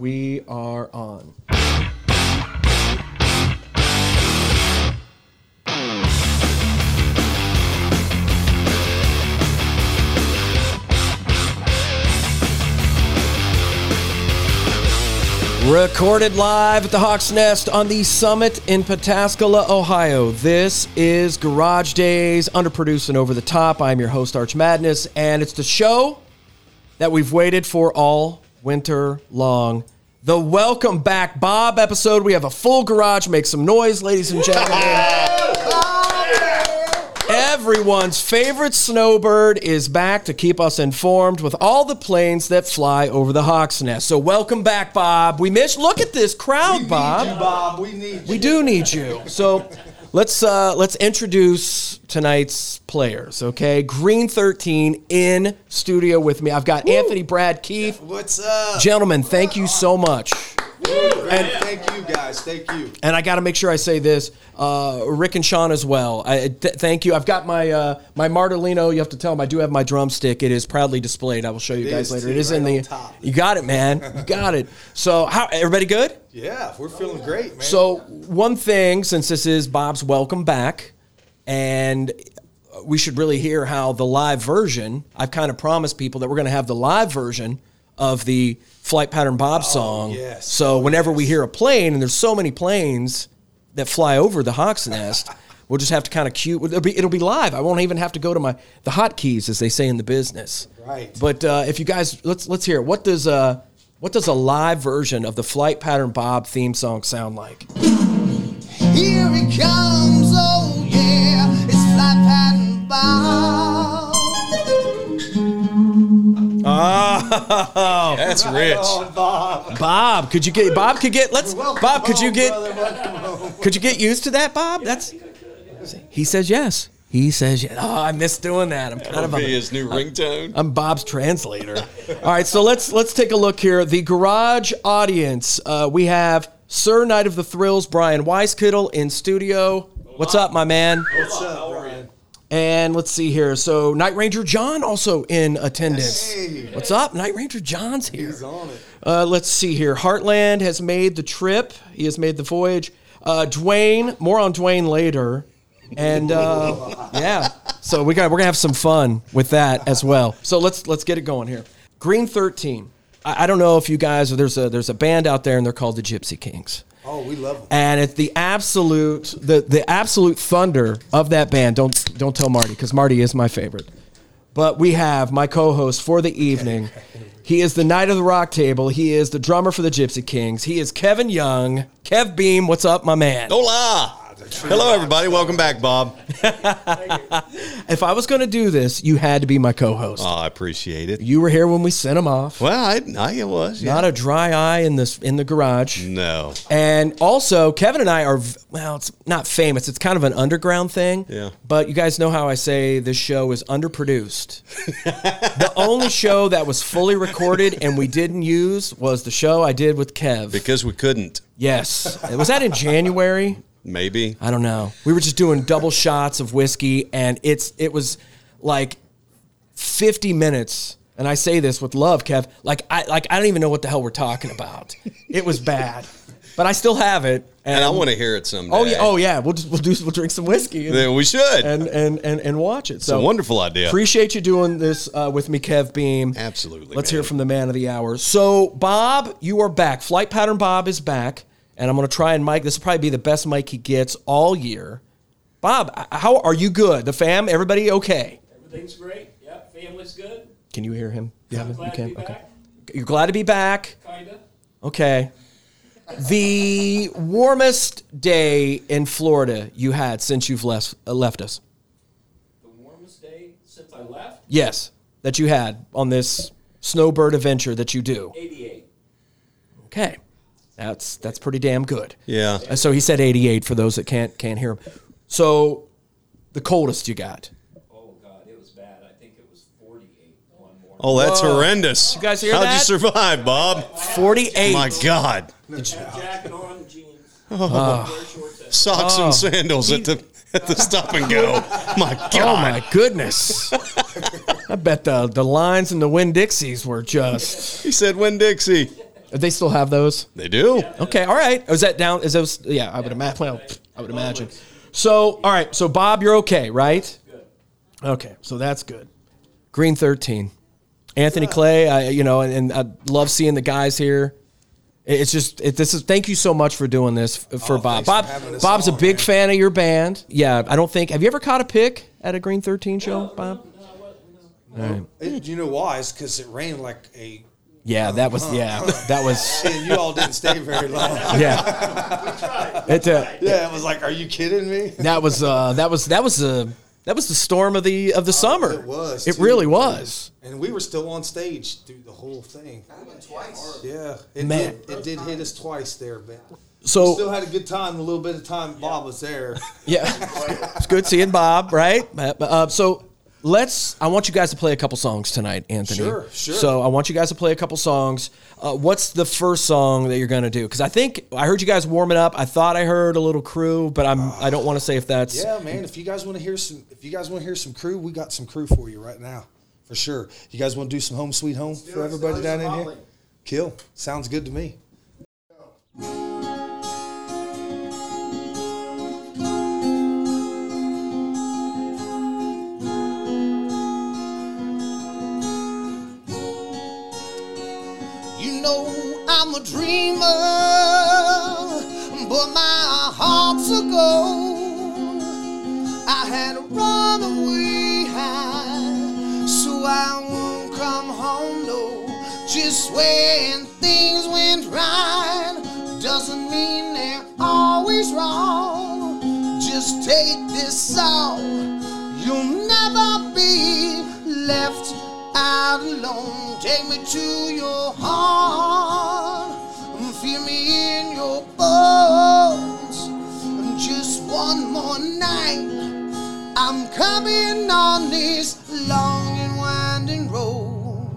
we are on. Recorded live at the Hawk's Nest on the summit in Pataskala, Ohio. This is Garage Days, underproduced and over the top. I'm your host, Arch Madness, and it's the show that we've waited for all winter long. The Welcome Back Bob episode. We have a full garage. Make some noise, ladies and gentlemen. Everyone's favorite snowbird is back to keep us informed with all the planes that fly over the Hawk's Nest. So welcome back, Bob. We missed. Look at this crowd, Bob. you, Bob. We need you. We do need you. So let's uh, let's introduce tonight's players. Okay, Green Thirteen in studio with me. I've got Anthony, Brad, Keith. What's up? Gentlemen, thank you so much. And thank you guys. Thank you. And I got to make sure I say this, uh, Rick and Sean as well. I th- thank you. I've got my uh, my Martellino. You have to tell them I do have my drumstick. It is proudly displayed. I will show you It guys later. too, It is right in the. top. You got it, man. You got it. So how everybody good? Yeah, we're feeling great, man. So one thing, since this is Bob's welcome back, and we should really hear how the live version. I've kind of promised people that we're going to have the live version of the Flight Pattern Bob song. yes. So whenever we hear a plane, and there's so many planes that fly over the Hawk's Nest. We'll just have to kind of cue. It'll be, it'll be live. I won't even have to go to my the hotkeys, as they say in the business. Right. But uh, if you guys let's let's hear it. what does uh what does a live version of the Flight Pattern Bob theme song sound like? Here he comes, oh yeah, it's Fly Pattern Bob. Oh, That's rich. Oh, Bob. Bob, could you get Bob could get let's Welcome Bob, could you get brother, home. could you get used to that, Bob? That's he says yes. He says yes. Oh, I miss doing that. I'm kind That'll of be a, his new ringtone. I'm Bob's translator. All right, so let's let's take a look here. The garage audience. Uh, we have Sir Knight of the Thrills, Brian Weiskittle in studio. What's up, my man? What's up, Brian? And let's see here. So Night Ranger John also in attendance. Hey. What's up? Night Ranger John's here. He's on it. Uh, let's see here. Heartland has made the trip. He has made the voyage. Uh, Dwayne, more on Dwayne later. And uh, yeah, so we got we're gonna have some fun with that as well. So let's let's get it going here. Green Thirteen. I, I don't know if you guys there's a there's a band out there and they're called the Gypsy Kings Oh, we love them. and it's the absolute the the absolute thunder of that band. Don't don't tell Marty because Marty is my favorite. But we have my co-host for the evening. He is the knight of the rock table. He is the drummer for the Gypsy Kings. He is Kevin Young. Kev Beam, what's up, my man? Hola. Hello, everybody. Welcome back, Bob. If I was going to do this, you had to be my co-host. Oh, I appreciate it. You were here when we sent him off. Well, I, I was. Yeah. Not a dry eye in this in the garage. no. And also, Kevin and I are, well, it's not famous. It's kind of an underground thing. Yeah. But you guys know how I say this show is underproduced. the only show that was fully recorded and we didn't use was the show I did with Kev. Because we couldn't. yes. Was that in January? Maybe. I don't know. We were just doing double shots of whiskey and it's it was like 50 minutes. And I say this with love, Kev. Like I like I don't even know what the hell we're talking about. It was bad. But I still have it. And I want to hear it someday. Oh yeah, oh yeah. We'll just we'll do we'll drink some whiskey and Then we should. and, and, and, and watch it. it's So a wonderful idea. appreciate you doing this uh, with me, Kev Beam. Absolutely. Let's man. hear from the man of the hour. So Bob, you are back. Flight Pattern Bob is back, and I'm going to try and mic. This will probably be the best mic he gets all year. Bob, how are you? Good. The fam, everybody okay? Everything's great. Yep. Family's good. Can you hear him? Yeah, I'm glad to be back. You're glad to be back. Kinda. Okay. The warmest day in Florida you had since you've left uh, left us. The warmest day since I left. Yes, that you had on this snowbird adventure that you do. 88. Okay, that's that's pretty damn good. Yeah. Uh, So he said 88 for those that can't can't hear him. So the coldest you got. Oh God, it was bad. I think it was 48 one morning. Oh, that's Whoa. horrendous. You guys hear that? How'd that? you survive, Bob? 48. My God. Jacket on, jeans. Ah. Wear shorts. At, Socks Oh. and sandals at the at the stop and go. My God. Oh my goodness. I bet the the lines in the Winn-Dixies were just He said Winn-Dixie. They still have those. They do. Okay, all right. Is that down? Is those? Yeah, I would imagine. Well, I would imagine. So, all right. So, Bob, you're okay, right? Good. Okay, so that's good. Green thirteen, Anthony Clay. I, you know, and, and I love seeing the guys here. It's just it, this is. Thank you so much for doing this f- for Oh, Bob. thanks for Bob, having us Bob's a on, big man. fan of your band. Yeah, I don't think. Have you ever caught a pick at a Green thirteen show, Bob? It- you know why? It's because it rained like a. Yeah, that was. Yeah, that was. And you all didn't stay very long. Yeah. It. Uh, Yeah, it was like, are you kidding me? that was uh, that was that was the that was the storm of the of the summer. Oh, it was, It too. really was. And we were still on stage through the whole thing. Twice. Yeah, it Man. did. It did hit us twice there, but So still had a good time. A little bit of time Bob was there. yeah, it's good seeing Bob. Right. Uh, uh, so let's. I want you guys to play a couple songs tonight, Anthony. Sure, sure. So I want you guys to play a couple songs. Uh, what's the first song that you're gonna do? Because I think I heard you guys warming up. I thought I heard a little crew, but I'm. I don't want to say if that's. Yeah, man. If you guys want to hear some, if you guys want to hear some crew, we got some crew for you right now, for sure. You guys want to do some home sweet home for everybody down in here? Kill. Sounds good to me. Know I'm a dreamer, but my heart's a gold. I had run away high, so I won't come home. No, just when things went right doesn't mean they're always wrong. Just take this song, you'll never be left out alone. Take me to your heart, feel me in your bones. Just one more night, I'm coming on this long and winding road.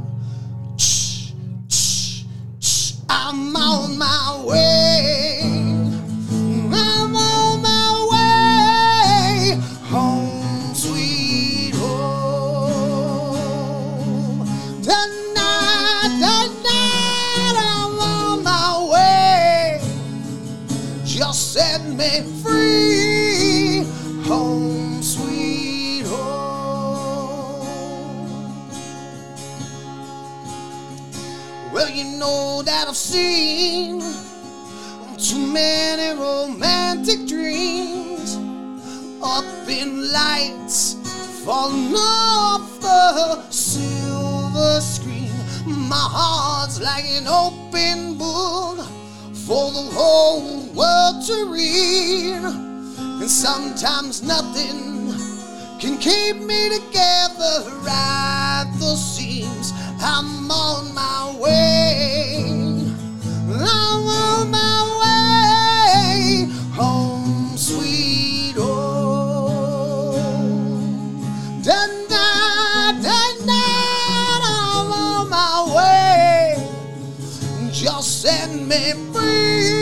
I'm on my way. Me free, home, sweet home. Well, you know that I've seen too many romantic dreams up in lights falling off the silver screen. My heart's like an open book for the whole world to read. And sometimes nothing can keep me together right the seams. I'm on my way. I'm on my way home, sweet home. Tonight, tonight, I'm on my way. Just set me free,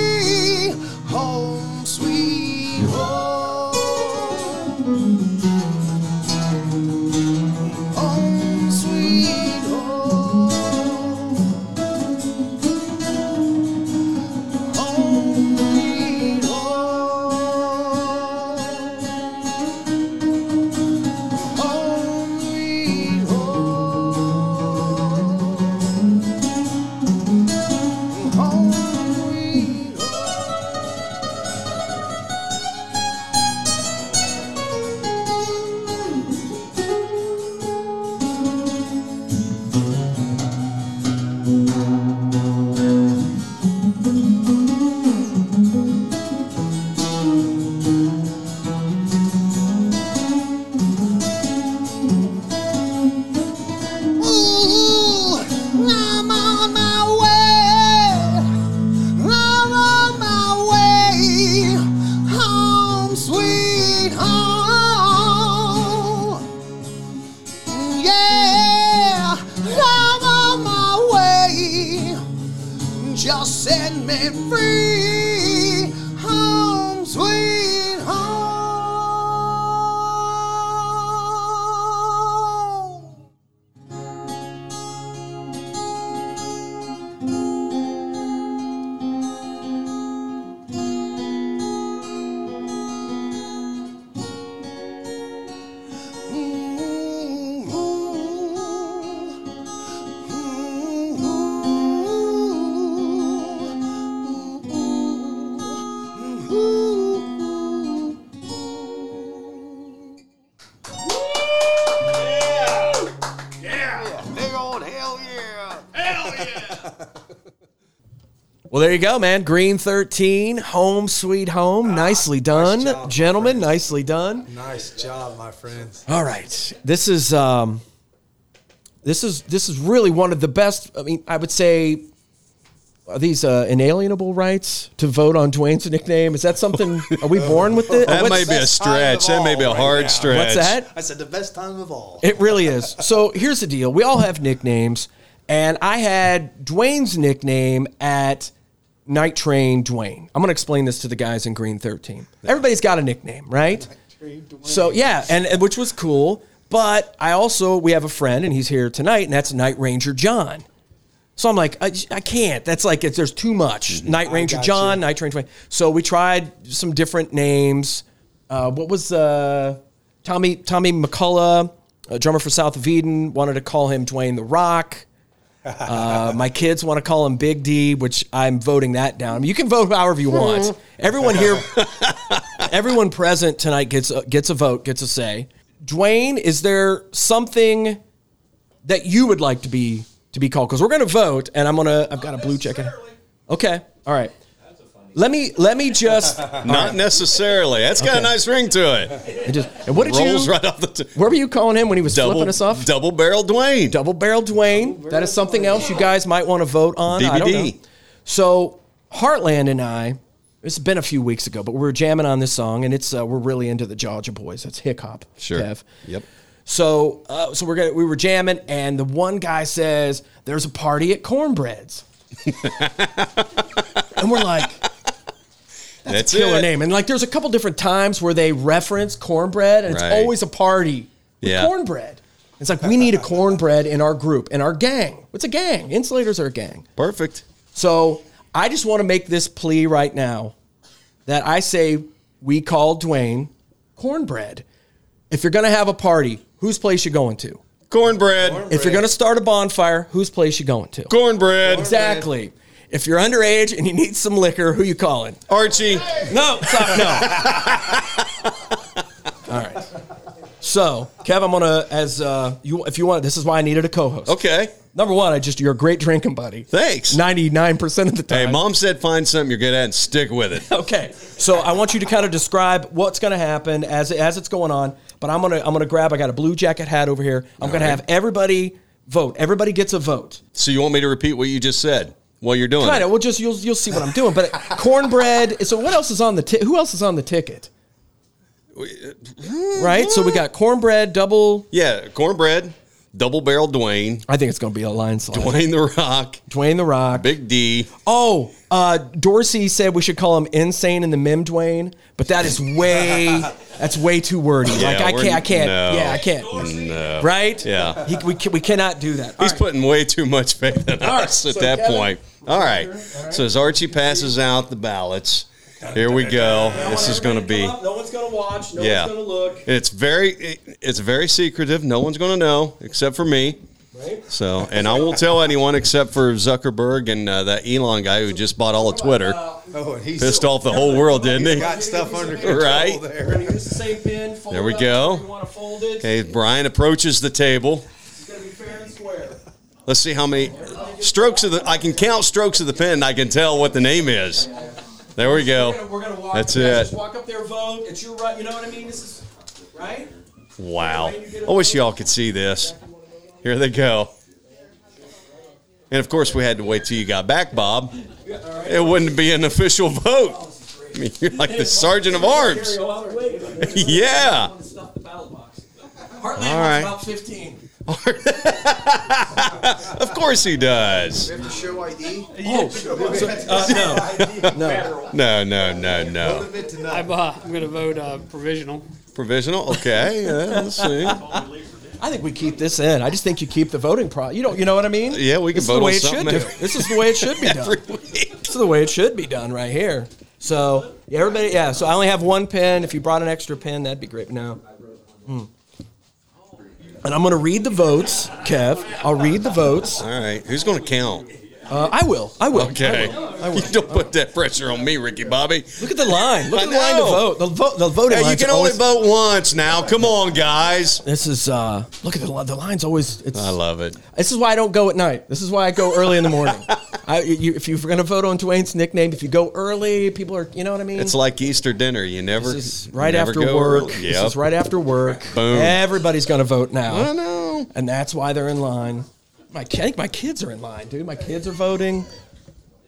Well, there you go, man. Green 13, home sweet home. Nicely done. job, Gentlemen, nicely done. Nice job, my friends. All right. This is um this is this is really one of the best I mean, I would say are these uh, inalienable rights to vote on Dwayne's nickname? Is that something? Are we born with it? That What's- may be a best time of stretch. That may be a all right hard now. stretch. What's that? I said the best time of all. It really is. So here's the deal: we all have nicknames, and I had Dwayne's nickname at Night Train Dwayne. I'm going to explain this to the guys in Green 13. Everybody's got a nickname, right? So yeah, and, which was cool. But I also we have a friend, and he's here tonight, and that's Night Ranger John. So I'm like, I, I can't. That's like it's, there's too much. Night Ranger John, you. Night Ranger. Dwayne. So we tried some different names. Uh, what was uh, Tommy Tommy McCullough, a drummer for South of Eden, wanted to call him Dwayne the Rock. Uh, my kids want to call him Big D, which I'm voting that down. I mean, you can vote however you want. Everyone here, everyone present tonight gets a, gets a vote, gets a say. Dwayne, is there something that you would like to be to be called? Because we're going to vote, and I'm gonna. I've got a blue check. Okay, all right. Let me let me just. Not necessarily. That's got Okay. a nice ring to it. and just and what did Rolls you? right off the t- Where were you calling him when he was double flipping us off? double barrel Dwayne. Double barrel Dwayne. That is something else you guys might want to vote on. I don't know. DVD. So Heartland and I, It's been a few weeks ago, but we were jamming on this song, and it's uh, we're really into the Georgia boys. That's hip hop. Sure. Kev. Yep. So uh, so we're gonna we were jamming, and the one guy says there's a party at Cornbread's, and we're like. That's a Killer it. name. And like there's a couple different times where they reference cornbread and it's always a party with Yeah. cornbread. It's like we need a cornbread in our group, in our gang. It's a gang. Insulators are a gang. Perfect. So I just want to make this plea right now that I say we call Dwayne cornbread. If you're gonna have a party, whose place you going to? Cornbread. If you're gonna start a bonfire, whose place you going to? Cornbread. Exactly. If you're underage and you need some liquor, who you calling? Archie. No, stop, no. All right. So, Kev, I'm gonna as uh, you if you want. This is why I needed a co-host. Okay. Number one, I just you're a great drinking buddy. Thanks. Ninety nine percent of the time. Hey, mom said find something you're good at and stick with it. Okay, so I want you to kind of describe what's going to happen as as it's going on. But I'm gonna I'm gonna grab. I got a blue jacket hat over here. I'm gonna right. have everybody vote. Everybody gets a vote. So you want me to repeat what you just said while you're doing Kind it? of. We'll just you'll you'll see what I'm doing. But cornbread. So what else is on the ti- who else is on the ticket? Uh, right. So we got cornbread, double. Yeah, cornbread, double barrel Dwayne, I think it's going to be a line slide. Dwayne the Rock, Dwayne the Rock. Big D. Oh, uh, Dorsey said we should call him insane in the mim Dwayne, but that is way that's way too wordy. Yeah, like I we're- can't, I can't. no. Yeah, I can't. No. Right? Yeah. He, we we cannot do that. He's All right. putting way too much faith in us at that point. All right. So as Archie passes out the ballots, here we go. This is going to be. No one's going to watch. No Yeah. one's going to look. It's very, it's very secretive. No one's going to know except for me. Right? So, and I won't tell anyone except for Zuckerberg and uh, that Elon guy who just bought all of Twitter. Oh, and he's Pissed off the whole world, didn't he? got stuff under control Right. We're there. going to use the same pin. Fold There we up go. however You want to fold it. Okay, Brian approaches the table. It's going to be fair and square. Let's see how many strokes of the. I can count strokes of the pen. I can tell what the name is. There we We're go. gonna, we're gonna walk. That's it. Just walk up there, vote. It's your right. You know what I mean? This is right. Wow. I wish y'all could see this. Here they go. And of course, we had to wait till you got back, Bob. It wouldn't be an official vote. Oh, I mean, you're like the sergeant of arms. Yeah. All right. About 15. Of course he does. have to show ID. Uh, no. No, no, no, no. Admit I'm, uh, I'm going to vote uh, provisional. Provisional? Okay. Yeah, let's see. I think we keep this in. I just think you keep the voting pro. You don't. You know what I mean? Yeah, we can this vote is the way on it should something do. This is the way it should be done. Every week. This is the way it should be done right here. So yeah, everybody, yeah. So I only have one pen. If you brought an extra pen, that'd be great. No. Hmm. And I'm going to read the votes, Kev. I'll read the votes. All right. Who's going to count? Uh, I will. I will. Okay. I will. I will. You don't put that pressure on me, Ricky Bobby. Look at the line. Look at the line to vote. The vote. The voting Hey, you can only always- vote once now. Come on, guys. This is uh look at the the line's always it's I love it. this is why I don't go at night. This is why I go early in the morning. I, you, if you're going to vote on Dwayne's nickname, if you go early, people are, you know what I mean. It's like Easter dinner. You never. This is right never after work. early. This is right after work. Boom. Everybody's going to vote now. I know. and that's why they're in line. My, I think my kids are in line, dude. My kids are voting.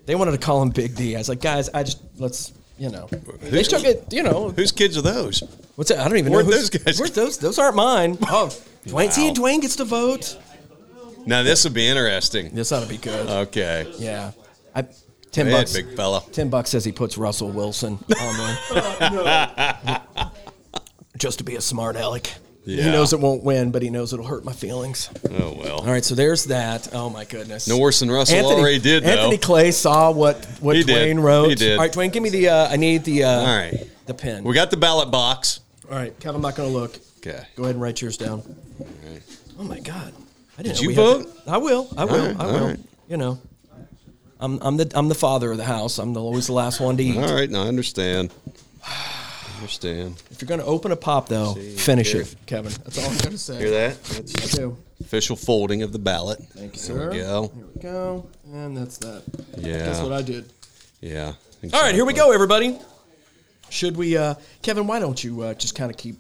They wanted to call him Big D. I was like, guys, I just let's, you know, they took it. You know, Whose kids are those? what's that? I don't even Where'd know who's- those guys Where's those? Those aren't mine. Oh, Dwayne. See, Wow. Dwayne gets to vote. Now this would be interesting. This ought to be good. Okay. yeah, I, ten Go ahead, bucks. big fella. Ten bucks says he puts Russell Wilson on there. Just to be a smart aleck. He knows it won't win, but he knows it'll hurt my feelings. Oh well. All right, so there's that. Oh my goodness. No worse than Russell already did, though. Anthony Clay saw what what He Dwayne did. wrote. He did. All right, Dwayne, give me the. Uh, I need the. Uh, All right. The pen. We got the ballot box. All right, Kevin, I'm not going to look. Okay. Go ahead and write yours down. Oh my God. I didn't Did you vote? I will. I will. right, I will. right. You know, I'm I'm the I'm the father of the house. I'm the, always the last one to eat. All right. Now I understand. I understand. If you're going to open a pop, though, finish it, Kevin. That's all I'm going to say. Hear that? That's I do. official folding of the ballot. Thank you, There sir. we go. Here we go. And that's that. Yeah. That's what I did. Yeah. All right, here we go, everybody. Should we, uh, Kevin? Why don't you uh, just kind of keep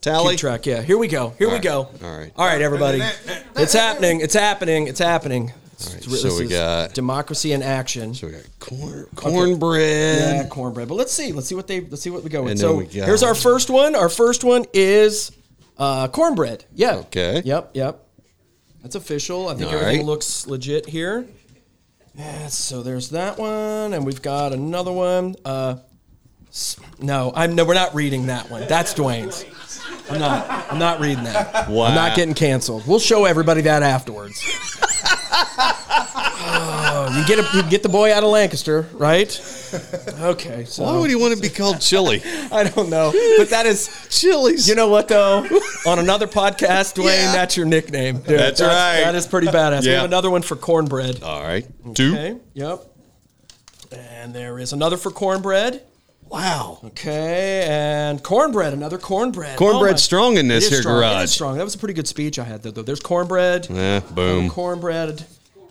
Tally. keep track? Yeah, here we go. Here we right. go. All right. all right, everybody. It's happening. It's happening. It's happening. It's- right, so we is got- democracy in action. So we got corn, cornbread. Yeah, cornbread. But let's see. Let's see what they. Let's see what we go with. And so got- here's our first one. Our first one is uh, cornbread. Yeah. Okay. Yep. Yep. That's official. I think All everything right. looks legit here. Yeah, so there's that one, and we've got another one. Uh, no, I'm no. We're not reading that one. That's Dwayne's. I'm not. I'm not reading that. I'm not getting canceled. We'll show everybody that afterwards. Oh, you get a, you get the boy out of Lancaster, right? Okay. So Why would he want to be called chili? I don't know, but that is. Chili's. You know what though? On another podcast, Dwayne, Yeah. that's your nickname. Dude, That's right. That is pretty badass. We have another one for cornbread. All right. Two. Okay. Yep. And there is another for cornbread. Wow. Okay, and cornbread, another cornbread. Cornbread's my- strong in this It is here strong. Garage. is strong. That was a pretty good speech I had there, though. There's cornbread. Yeah. Boom. Cornbread.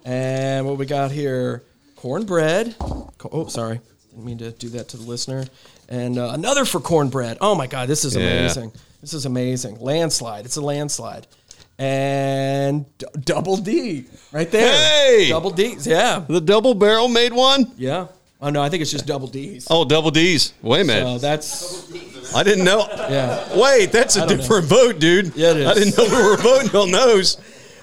And what we got here? Cornbread. Co- Oh, sorry. Didn't mean to do that to the listener. And uh, another for cornbread. Oh my God, this is Yeah. amazing. This is amazing. Landslide. It's a landslide. And d- double D right there. Hey! Double D. Yeah. The double barrel made one. Yeah. Oh no, I think it's just double D's. Oh, double D's. Wait a minute. So that's I didn't know. yeah. Wait, that's a don't know. different vote, dude. Yeah, it is. I didn't know we were voting on those.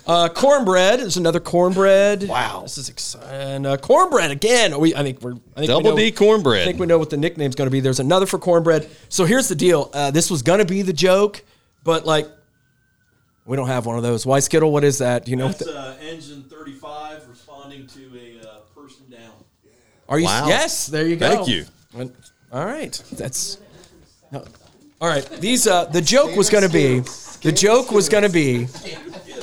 Uh, cornbread is another cornbread. Wow. this is exciting. And uh, cornbread again. We, I think we're I think we Double know- D I cornbread. I think we know what the nickname's going to be. There's another for cornbread. So here's the deal. Uh, this was going to be the joke, but like, we don't have one of those. Weiskittle? What is that? Do you know? What That's the, uh, engine 35 responding to a uh, person down. Are you? Wow. Yes. There you go. Thank you. All right. That's. no. All right. These. Uh, the joke was going to be. The joke was going to be.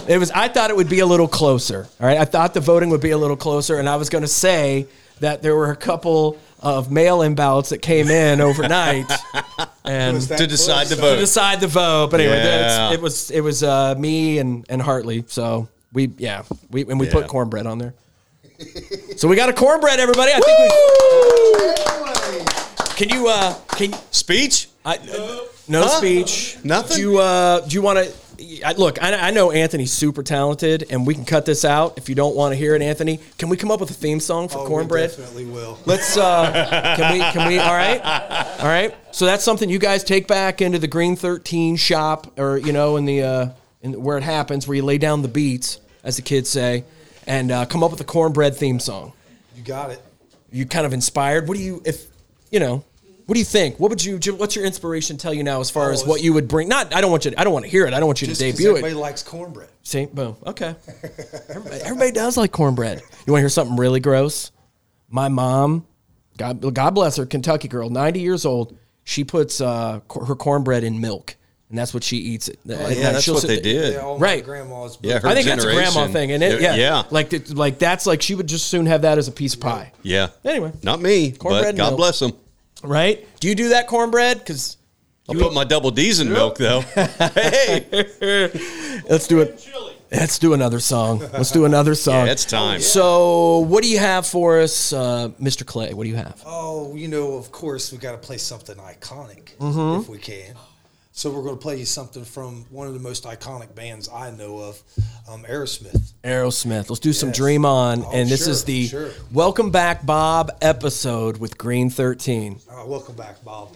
It was. I thought it would be a little closer. All right. I thought the voting would be a little closer, and I was going to say that there were a couple of mail-in ballots that came in overnight, and To decide to vote. to decide the vote. But anyway, Yeah. it was it was uh, me and and Hartley. So we yeah we and we put cornbread on there. So we got a cornbread, everybody. I think we can you uh can Speech? I no Huh? speech Nothing? Do you uh do you want to? Look, I, I know Anthony's super talented, and we can cut this out if you don't want to hear it. Anthony, can we come up with a theme song for Oh, we cornbread? definitely will. Let's uh can we can we all right? All right. So that's something you guys take back into the Green 13 shop or you know in the uh in where it happens where you lay down the beats as the kids say and uh, come up with a cornbread theme song. You got it. You kind of inspired. What do you if you know what do you think? What would you? What's your inspiration tell you now as far Oh, as what you would bring? Not, I don't want you. To, I don't want to hear it. I don't want you to debut everybody it. Everybody likes cornbread. See, boom. Okay. everybody, everybody does like cornbread. You want to hear something really gross? My mom, God, God bless her, Kentucky girl, ninety years old. She puts uh, her cornbread in milk, and that's what she eats. Oh, yeah, that's She'll what sit, they did. Yeah, right, grandma's. Book. Yeah, I think that's a grandma thing, and it, yeah, yeah, like like that's like she would just soon have that as a piece of pie. Yeah. Anyway, not me. Cornbread but God milk. bless them. Right? Do you do that cornbread? Because I'll put eat- my double D's in milk though. hey, let's do it. Let's do another song. Let's do another song. yeah, it's time. So, what do you have for us, uh, Mr. Clay? What do you have? Oh, you know, of course, we got to play something iconic mm-hmm. if we can. So we're going to play you something from one of the most iconic bands I know of, um, Aerosmith. Aerosmith. Let's do yes. some Dream On, oh, and this sure, is the sure. Welcome Back Bob episode with Green Thirteen. All right, welcome back, Bob.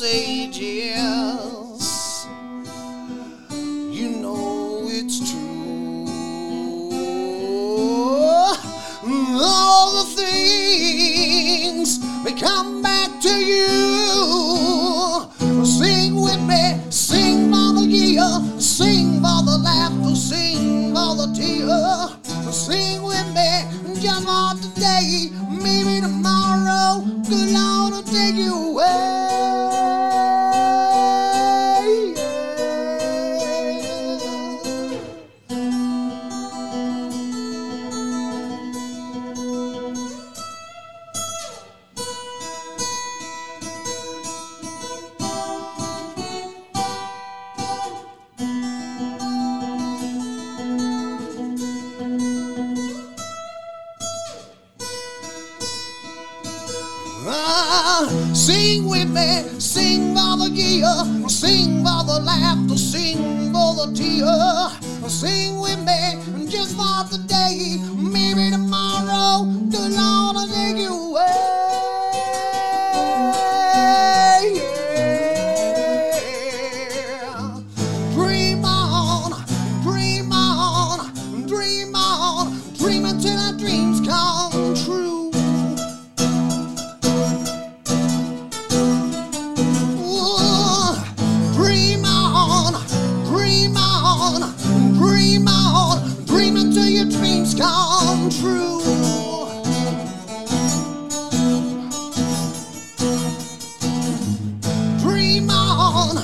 say Sing with me, sing for the gear, sing for the laughter, sing for the tear. Sing with me, just for the day, maybe Dream on,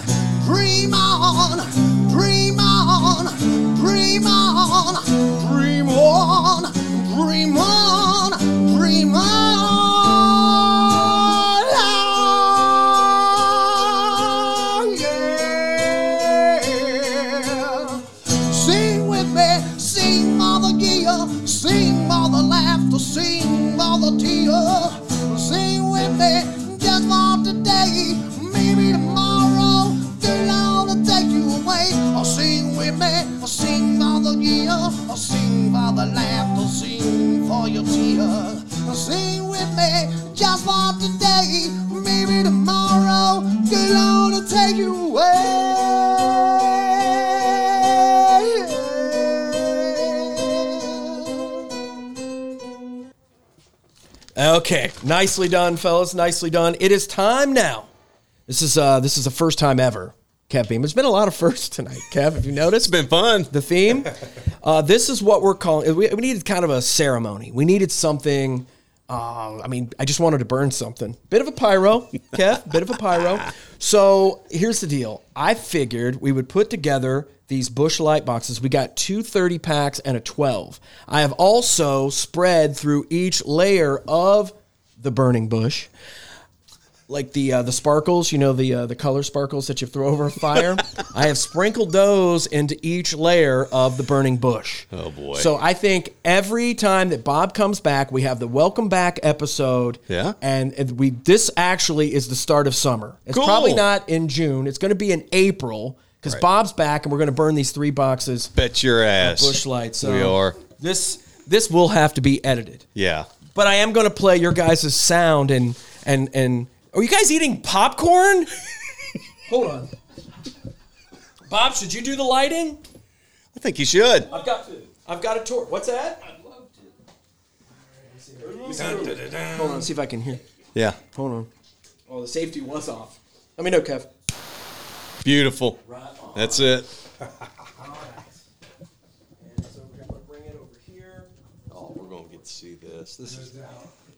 dream on, dream on, dream on, dream on, dream on, dream on. Okay, nicely done, fellas. Nicely done. It is time now. This is uh this is the first time ever, Kev Beam. It's been a lot of firsts tonight, Kev. Have you noticed? It's been fun. the theme. Uh, this is what we're calling. We, we needed kind of a ceremony. We needed something. Uh, I mean, I just wanted to burn something. Bit of a pyro, Kev. bit of a pyro. So here's the deal. I figured we would put together these Busch light boxes. We got two 30 packs and a 12. I have also spread through each layer of the burning bush like the uh, the sparkles, you know the uh, the color sparkles that you throw over a fire. I have sprinkled those into each layer of the burning bush. Oh, boy. So I think every time that Bob comes back, we have the welcome back episode. Yeah. and and we this actually is the start of summer. It's Cool. probably not in June. It's going to be in April because Bob's back, and we're going to burn these three boxes Bet your ass. Busch lights. So we are. This this will have to be edited Yeah. but I am going to play your guys' sound and and and are you guys eating popcorn? Hold on. Bob, should you do the lighting? I think you should. I've got to. I've got a tour. What's that? I'd love to. Hold on, see if I can hear. Yeah. Hold on. Oh, the safety was off. Let me know, Kev. Beautiful. That's it. And so we're gonna bring it over here. Oh, we're gonna get to see this. This is.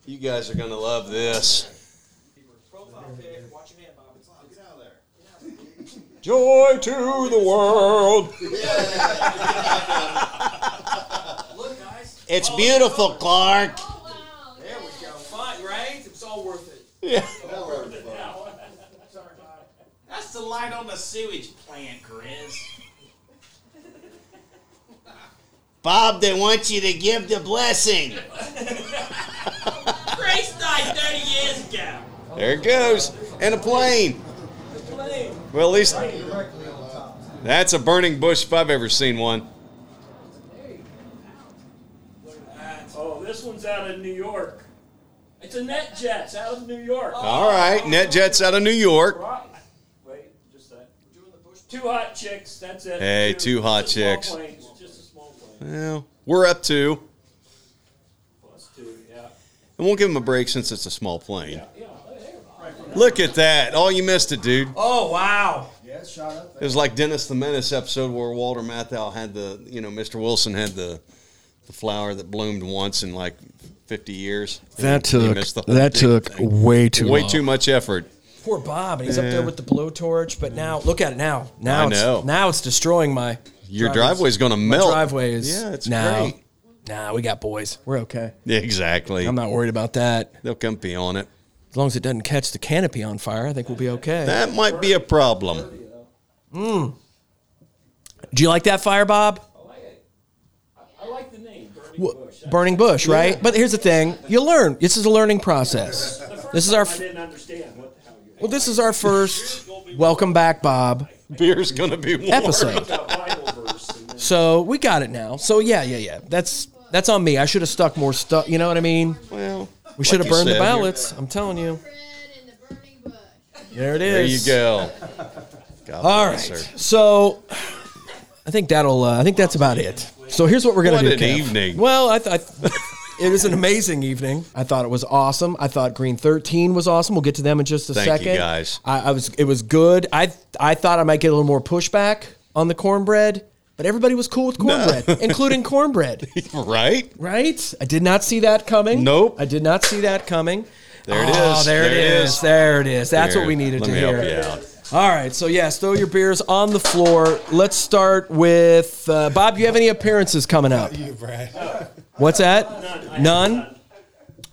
You guys are gonna love this. Profile pic. Watch your hand, Bob. It's loud. Get out of there. Joy to the world. It's beautiful, Clark. There we go. Fine, right? It's all worth it. Yeah. Sorry, Bob. That's the light on the sewage plant, Chris. Bob, they want you to give the blessing. Grace died 30 years ago. There it goes. And a plane. Well, at least that's a burning bush if I've ever seen one. Oh, this one's out of New York. It's a NetJets out of New York. All right, NetJets out of New York. Right. Wait, just that. Two hot chicks. That's it. Hey, two hot Just a small chicks. plane, Just a small plane. Well, we're up to, Plus two. Yeah. and we'll give them a break since it's a small plane. Yeah. There. Look at that. Oh, you missed it, dude. Oh wow. It was like Dennis the Menace episode where Walter Matthau had the, you know, Mr. Wilson had the the flower that bloomed once in like 50 years. That took missed the whole that damn took thing. way too way long. too much effort. Poor Bob, and he's up there with the blowtorch. But now, look at it now. Now, I it's, know. now it's destroying my. Your driveway's going to My melt. driveway is. Yeah, it's now, great. Nah, we got boys. We're okay. Yeah, exactly. I'm not worried about that. They'll come pee on it. As long as it doesn't catch the canopy on fire, I think we'll be okay. That might be a problem. Mm. Do you like that fire, Bob? I like it. I, I like the name Burning Wha- Bush. Burning bush, right? But here's the thing: you learn. This is a learning process. This is our. I didn't understand Well, this is our first welcome back, Bob Beer's going to be warm. episode. got Bible verse. And then, So we got it now. So yeah, yeah, yeah. That's that's on me. I should have stuck more stuff. You know what I mean? Well, We should have you burned the ballots. I'm telling you. Fred in the burning bush. There it is. There you go. God All right. her. So I think that'll. Uh, I think that's about it. So here's what we're gonna What do. an Kev. evening. Well, I. It was an amazing evening. I thought it was awesome. I thought Green Thirteen was awesome. We'll get to them in just a Thank you, second. guys. I, I was. It was good. I I thought I might get a little more pushback on the cornbread, but everybody was cool with cornbread, including cornbread. Right? Right? I did not see that coming. Nope. I did not see that coming. There it Oh, is. there, it is. There it is. That's Here, what we needed to hear. Help you out. All right, so yes, throw your beers on the floor. Let's start with uh, Bob. Do you have any appearances coming up? You, Brad. What's that? None. I- None.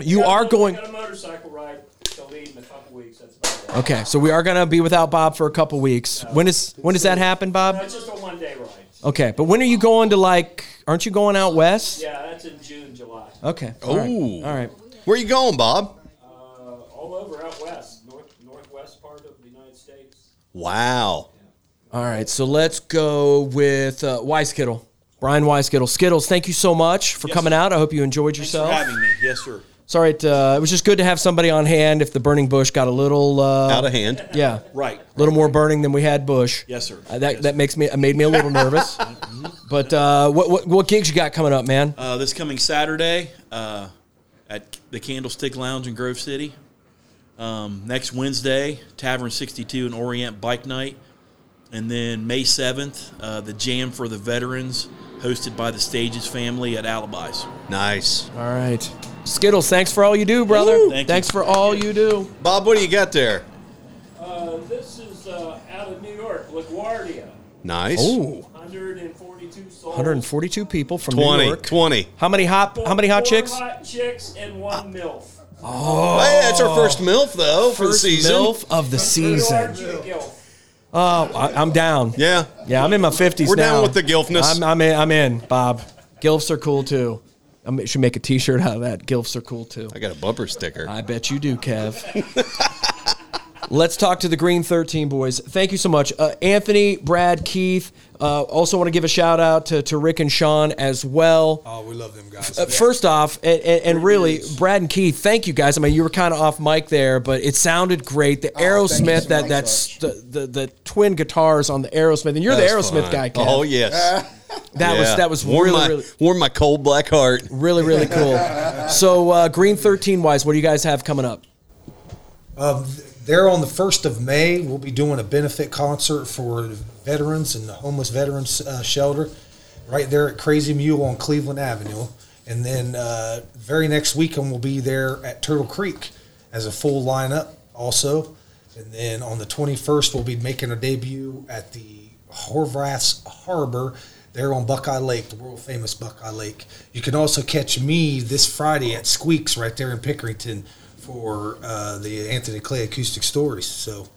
You Got are little- going. Got a motorcycle ride to lead in a couple weeks. That's about it. Okay, so we are gonna be without Bob for a couple weeks. When is when does that happen, Bob? That's just a one day ride. Okay, but when are you going to like? Aren't you going out west? Yeah, that's in June, July. Okay. all right. All right. Where are you going, Bob? Uh, all over out west, Wow. All right, so let's go with uh, Weiskittle. Brian Weiskittle. Skittles, thank you so much for coming out. I hope you enjoyed Thanks yourself. for having me. Yes, sir. Sorry, it, uh, it was just good to have somebody on hand if the burning bush got a little uh, Out of hand. Yeah, Right. a little more burning than we had bush. Yes, sir. Uh, that Yes. that makes me uh, made me a little nervous. but uh, what, what what gigs you got coming up, man? Uh, this coming Saturday, uh, at the Candlestick Lounge in Grove City. Um, next Wednesday, Tavern 62 and Orient Bike Night. And then May 7th, uh, the Jam for the Veterans, hosted by the Stages family at Alibis. Nice. All right. Skittles, thanks for all you do, brother. Thank you. thanks for all you do. Bob, what do you got there? Uh, this is uh, out of New York, LaGuardia. Nice. Ooh. 142 souls. 142 people from 20. New York. 20. How many hot how many hot chicks? hot chicks and one MILF. Oh, hey, that's our first MILF, though, for the season. MILF of the season. Oh, I, I'm down. Yeah. Yeah, I'm in my 50s We're now. down with the gilfness. I'm, I'm in. I'm in, Bob. Gilfs are cool too. I should make a T-shirt out of that. Gilfs are cool too. I got a bumper sticker. I bet you do, Kev. Let's talk to the Green 13 boys. Thank you so much. Uh, Anthony, Brad, Keith. Uh, also want to give a shout out to, to Rick and Sean as well. Oh, we love them guys. Uh, First off, and, and, and really, Brad and Keith, thank you guys. I mean, you were kind of off mic there, but it sounded great. The Oh, thank Aerosmith, so that that's the, the the twin guitars on the Aerosmith, and you're the Aerosmith was guy, fun. Kev. Oh, yes. that was that was warm really my, really warm my cold black heart. really really cool. So uh, Green 13 wise, what do you guys have coming up? Uh, there on the first of May, we'll be doing a benefit concert for veterans and the homeless veterans uh, shelter, right there at Crazy Mule on Cleveland Avenue. And then uh, very next weekend, we'll be there at Turtle Creek as a full lineup also. And then on the 21st, we'll be making our debut at the Horvath's Harbor there on Buckeye Lake, the world famous Buckeye Lake. You can also catch me this Friday at Squeaks right there in Pickerington for uh, the Anthony Clay Acoustic Stories. So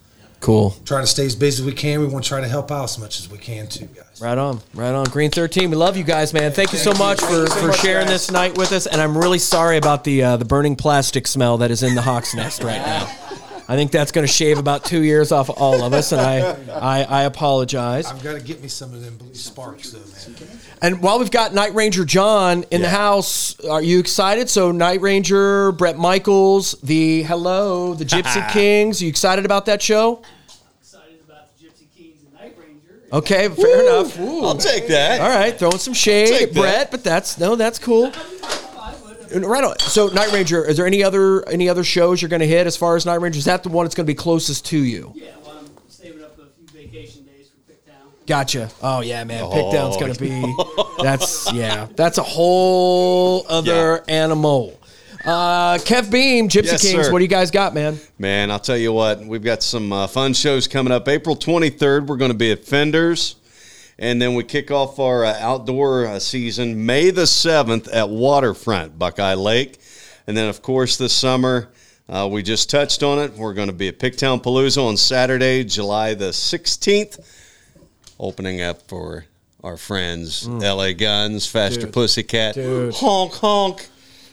Cool. trying to stay as busy as we can. We want to try to help out as much as we can too, guys. Right on, right on. Green 13, we love you guys, man. Thank you so much for, for sharing this night with us. And I'm really sorry about the uh, the burning plastic smell that is in the Hawk's Nest right now. I think that's going to shave about two years off all of us, and I, I, I apologize. I've got to get me some of them blue sparks though, man. And while we've got Night Ranger John in the house, are you excited? So Night Ranger, Bret Michaels, the Hello, the Gypsy Kings. Are You excited about that show? Excited about the Gypsy Kings and Night Ranger. Okay, fair enough. Ooh. I'll take that. All right, throwing some shade Take at that. Bret, but that's no, that's cool. Right on. So Night Ranger, is there any other any other shows you're going to hit as far as Night Ranger? Is that the one that's going to be closest to you? Yeah, well, I'm saving up a few vacation days for Picktown. Gotcha. Oh yeah, man. Picktown's going to be. That's yeah. That's a whole other animal. Uh, Kev Beam, Gypsy Yes, Kings. sir. What do you guys got, man? Man, I'll tell you what, we've got some uh, fun shows coming up. April 23rd, we're going to be at Fenders. And then we kick off our uh, outdoor uh, season May the 7th at Waterfront, Buckeye Lake. And then, of course, this summer, uh, we just touched on it. We're going to be at Picktown Palooza on Saturday, July the 16th, opening up for our friends, LA Guns, Faster Dude. Pussycat, Dude. Honk Honk,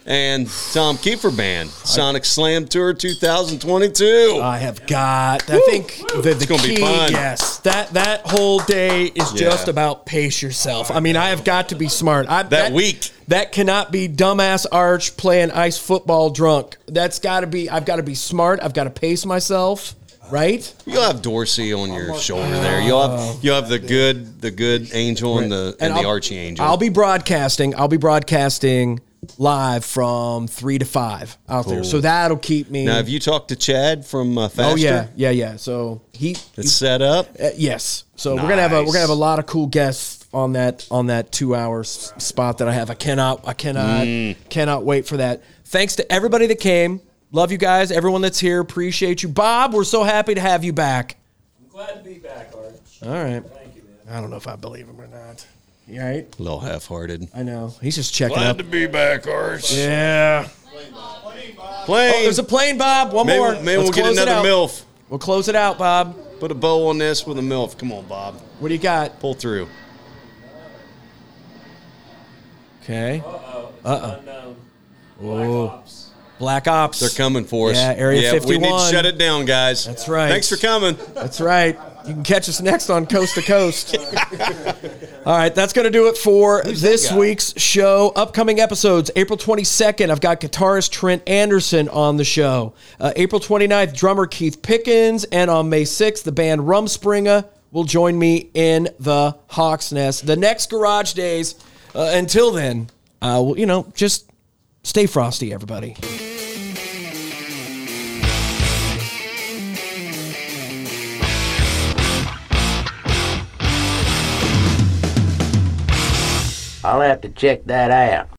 and Tom Keifer Band, Sonic Slam Tour 2022. I have got. I think the, the key. be fun. Yes, that that whole day is Yeah. just about pace yourself. I mean, I have got to be smart. I, that, week. That cannot be dumbass Arch playing ice football drunk. That's got to be. I've got to be smart. I've got to pace myself. Right. You'll have Dorsey on your oh, shoulder there. You'll have oh, you'll have the good the good angel and the and, the I'll- Archie angel. I'll be broadcasting. I'll be broadcasting live from three to five out there. Cool. So that'll keep me. now, have you talked to Chad from uh, Faster? oh yeah, yeah, yeah. So he. It's set up. Uh, yes. So we're gonna have a we're gonna have a lot of cool guests on that on that two hour s- spot that I have. I cannot I cannot Mm. cannot wait for that. Thanks to everybody that came. Love you guys. Everyone that's here. Appreciate you, Bob. We're so happy to have you back. I'm glad to be back, Arch. All right. Thank you, man. I don't know if I believe him or not. You all right? A little half hearted. I know. He's just checking up. To be back, Arch. Yeah. Plane. Oh, there's a plane, Bob. One maybe more. maybe Let's we'll get close it another out. MILF. We'll close it out, Bob. Put a bow on this with a MILF. Come on, Bob. What do you got? Pull through. Okay. Uh-oh. It's Uh-oh. unknown. Black Ops. Black Ops. They're coming for us. Yeah, Area yeah, We need to 51. shut it down, guys. That's right. Thanks for coming. That's right. You can catch us next on Coast to Coast. All right, that's going to do it for this week's show. Upcoming episodes April 22nd, I've got guitarist Trent Anderson on the show. Uh, April 29th, drummer Keith Pickens. And on May 6th, the band Rumspringa will join me in the Hawk's Nest. The next Garage Days, uh, until then, uh, well, you know, just Stay frosty, everybody. I'll have to check that out.